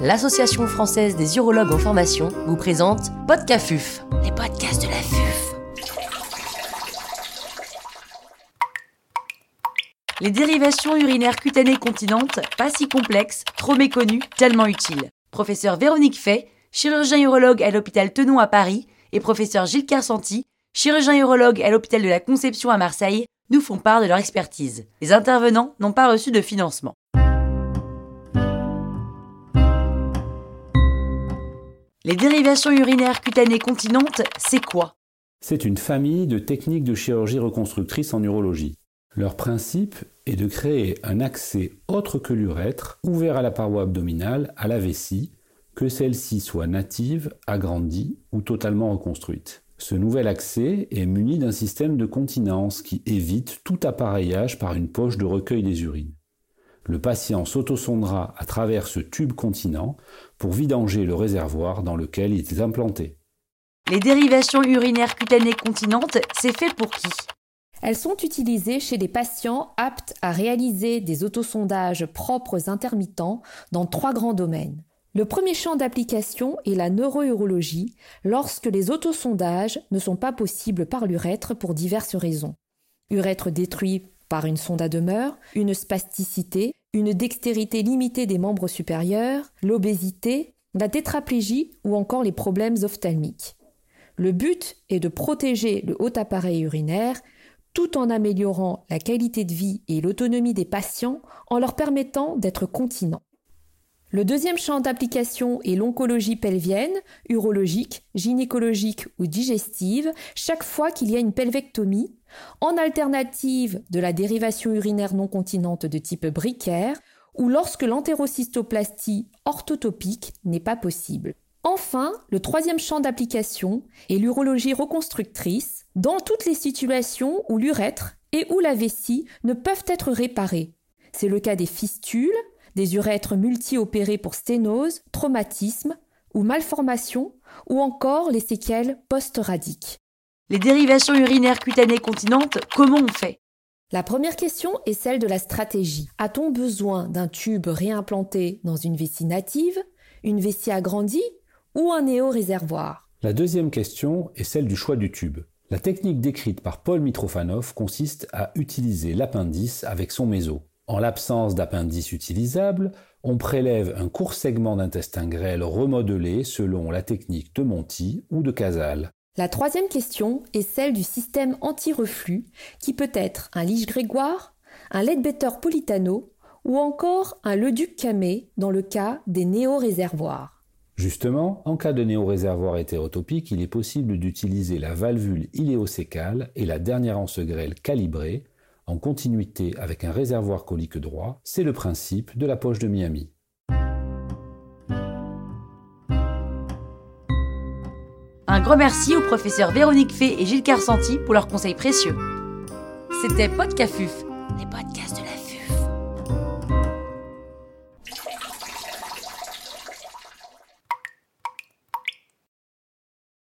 l'Association française des urologues en formation vous présente Podcafuf, les podcasts de la FUF. Les dérivations urinaires cutanées continentes, pas si complexes, trop méconnues, tellement utiles. Professeur Véronique Fay, chirurgien urologue à l'hôpital Tenon à Paris, et professeur Gilles Carsanti, chirurgien urologue à l'hôpital de la Conception à Marseille, nous font part de leur expertise. Les intervenants n'ont pas reçu de financement. Les dérivations urinaires cutanées continentes, c'est quoi? C'est une famille de techniques de chirurgie reconstructrice en urologie. Leur principe est de créer un accès autre que l'urètre, ouvert à la paroi abdominale, à la vessie, que celle-ci soit native, agrandie ou totalement reconstruite. Ce nouvel accès est muni d'un système de continence qui évite tout appareillage par une poche de recueil des urines. Le patient s'autosondera à travers ce tube continent pour vidanger le réservoir dans lequel il est implanté. Les dérivations urinaires cutanées continentes, c'est fait pour qui? Elles sont utilisées chez des patients aptes à réaliser des autosondages propres intermittents dans trois grands domaines. Le premier champ d'application est la neurourologie, lorsque les autosondages ne sont pas possibles par l'urètre pour diverses raisons. Urètre détruit par une sonde à demeure, une spasticité, une dextérité limitée des membres supérieurs, l'obésité, la tétraplégie ou encore les problèmes ophtalmiques. Le but est de protéger le haut appareil urinaire tout en améliorant la qualité de vie et l'autonomie des patients en leur permettant d'être continents. Le deuxième champ d'application est l'oncologie pelvienne, urologique, gynécologique ou digestive, chaque fois qu'il y a une pelvectomie, en alternative de la dérivation urinaire non continente de type bricaire, ou lorsque l'entérocystoplastie orthotopique n'est pas possible. Enfin, le troisième champ d'application est l'urologie reconstructrice, dans toutes les situations où l'urètre et ou la vessie ne peuvent être réparés. C'est le cas des fistules, des urètres multi-opérés pour sténose, traumatisme ou malformation, ou encore les séquelles post-radiques. Les dérivations urinaires cutanées continentes, comment on fait? La première question est celle de la stratégie. A-t-on besoin d'un tube réimplanté dans une vessie native, une vessie agrandie ou un néo-réservoir? La deuxième question est celle du choix du tube. La technique décrite par Paul Mitrofanov consiste à utiliser l'appendice avec son méso. En l'absence d'appendice utilisable, on prélève un court segment d'intestin grêle remodelé selon la technique de Monti ou de Casal. La troisième question est celle du système anti-reflux, qui peut être un lige grégoire, un Leadbetter Politano ou encore un Leduc Camé dans le cas des néo-réservoirs. Justement, en cas de néo-réservoir hétérotopique, il est possible d'utiliser la valvule iléosécale et la dernière anse grêle calibrée en continuité avec un réservoir colique droit, c'est le principe de la poche de Miami. Un grand merci aux professeurs Véronique Fay et Gilles Carsanti pour leurs conseils précieux. C'était Podcafuf, les podcasts de la